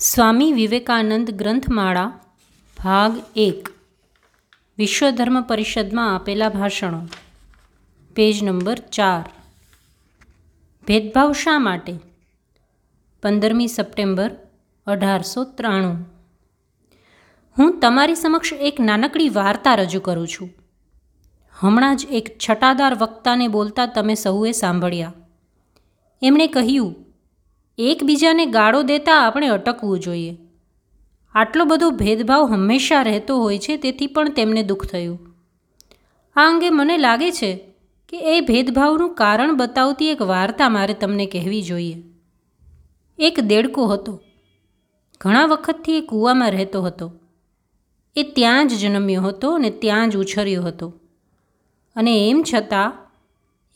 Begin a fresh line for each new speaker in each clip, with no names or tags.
સ્વામી વિવેકાનંદ ગ્રંથમાળા, ભાગ એક વિશ્વ ધર્મ પરિષદમાં આપેલા ભાષણો. પેજ નંબર ચાર. ભેદભાવ શા માટે? પંદરમી સપ્ટેમ્બર અઢારસો ત્રાણું. હું તમારી સમક્ષ એક નાનકડી વાર્તા રજૂ કરું છું. હમણાં જ એક છટાદાર વક્તાને બોલતા તમે સૌએ સાંભળ્યા. એમણે કહ્યું એકબીજાને ગાળો દેતા આપણે અટકવું જોઈએ. આટલો બધો ભેદભાવ હંમેશા રહેતો હોય છે, તેથી પણ તેમને દુઃખ થયું. આ અંગે મને લાગે છે કે એ ભેદભાવનું કારણ બતાવતી એક વાર્તા મારે તમને કહેવી જોઈએ. એક દેડકો હતો. ઘણા વખતથી એ કૂવામાં રહેતો હતો. એ ત્યાં જ જન્મ્યો હતો અને ત્યાં જ ઉછર્યો હતો. અને એમ છતાં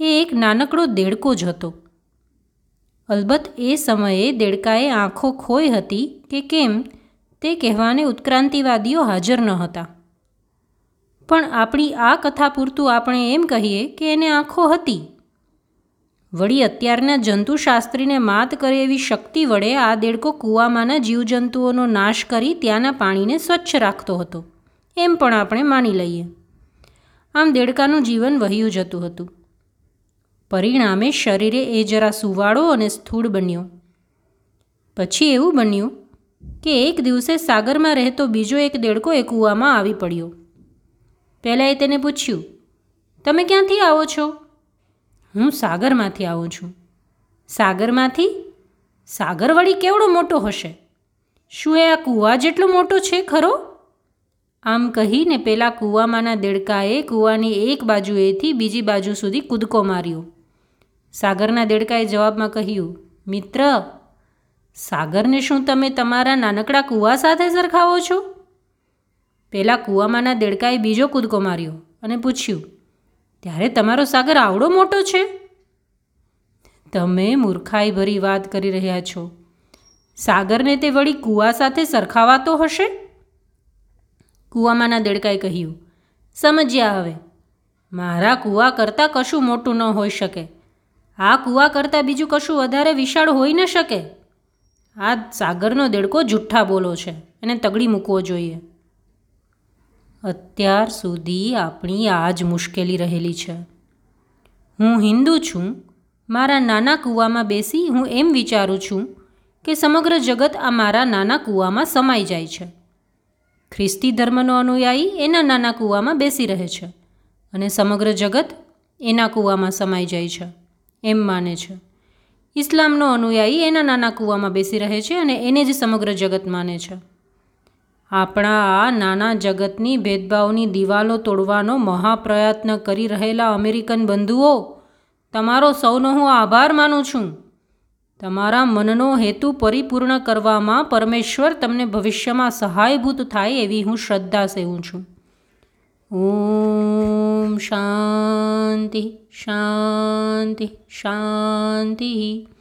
એ એક નાનકડો દેડકો જ હતો. અલબત્ત એ સમયે દેડકાએ આંખો ખોઈ હતી કે કેમ તે કહેવાને ઉત્ક્રાંતિવાદીઓ હાજર ન હતા. પણ આપણી આ કથા પૂરતું આપણે એમ કહીએ કે એને આંખો હતી. વળી અત્યારના જંતુશાસ્ત્રીને માત કરે એવી શક્તિ વડે આ દેડકો કૂવામાંના જીવજંતુઓનો નાશ કરી ત્યાંના પાણીને સ્વચ્છ રાખતો હતો. એમ પણ આપણે માની લઈએ. આમ દેડકાનું જીવન વહ્યું જતું હતું. પરિણામે શરીરે એ જરા સુવાળો અને સ્થૂળ બન્યો. પછી એવું બન્યું કે એક દિવસે સાગરમાં રહેતો બીજો એક દેડકો એ કૂવામાં આવી પડ્યો. પહેલાં એ તેને પૂછ્યું, તમે ક્યાંથી આવો છો? હું સાગરમાંથી આવું છું. સાગરમાંથી? સાગર વળી કેવડો મોટો હશે? શું એ આ કૂવા જેટલો મોટો છે ખરો? આમ કહીને પેલા કૂવામાંના દેડકાએ કૂવાની એક બાજુએથી બીજી બાજુ સુધી કૂદકો માર્યો. સાગરના દેડકાએ જવાબમાં કહ્યું, મિત્ર, સાગરને શું તમે તમારા નાનકડા કૂવા સાથે સરખાવો છો? પહેલાં કૂવામાંના દેડકાએ બીજો કૂદકો માર્યો અને પૂછ્યું, ત્યારે તમારો સાગર આવડો મોટો છે? તમે મૂર્ખાઈ ભરી વાત કરી રહ્યા છો. સાગરને તે વળી કૂવા સાથે સરખાવાતો હશે? કૂવામાંના દેડકાએ કહ્યું, સમજ્યા હવે. મારા કૂવા કરતાં કશું મોટું ન હોઈ શકે. આ કૂવા કરતાં બીજું કશું વધારે વિશાળ હોઈ ન શકે. આ સાગરનો દેડકો જુઠ્ઠા બોલો છે એને તગડી મૂકવો જોઈએ. અત્યાર સુધી આપણી આ જ મુશ્કેલી રહેલી છે. હું હિન્દુ છું, મારા નાના કૂવામાં બેસી હું એમ વિચારું છું કે સમગ્ર જગત આ મારા નાના કૂવામાં સમાઈ જાય છે. ખ્રિસ્તી ધર્મનો અનુયાયી એના નાના કૂવામાં બેસી રહે છે અને સમગ્ર જગત એના કૂવામાં સમાઈ જાય છે. એમ માને છે. ઇસ્લામનો અનુયાયી એના નાના કૂવામાં બેસી રહે છે અને એને જ સમગ્ર જગત માને છે. આપણા આ નાના જગતની ભેદભાવની દિવાલો તોડવાનો મહાપ્રયત્ન કરી રહેલા અમેરિકન બંધુઓ, તમારો સૌનો હું આભાર માનું છું. તમારા મનનો હેતુ પરિપૂર્ણ કરવામાં પરમેશ્વર તમને ભવિષ્યમાં સહાયભૂત થાય એવી હું શ્રદ્ધા સેવું છું. ॐ शान्तिः शान्तिः शान्तिः।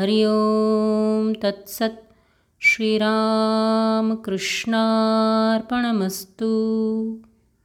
हरि ओं तत्सत् श्रीरामकृष्णार्पणमस्तु।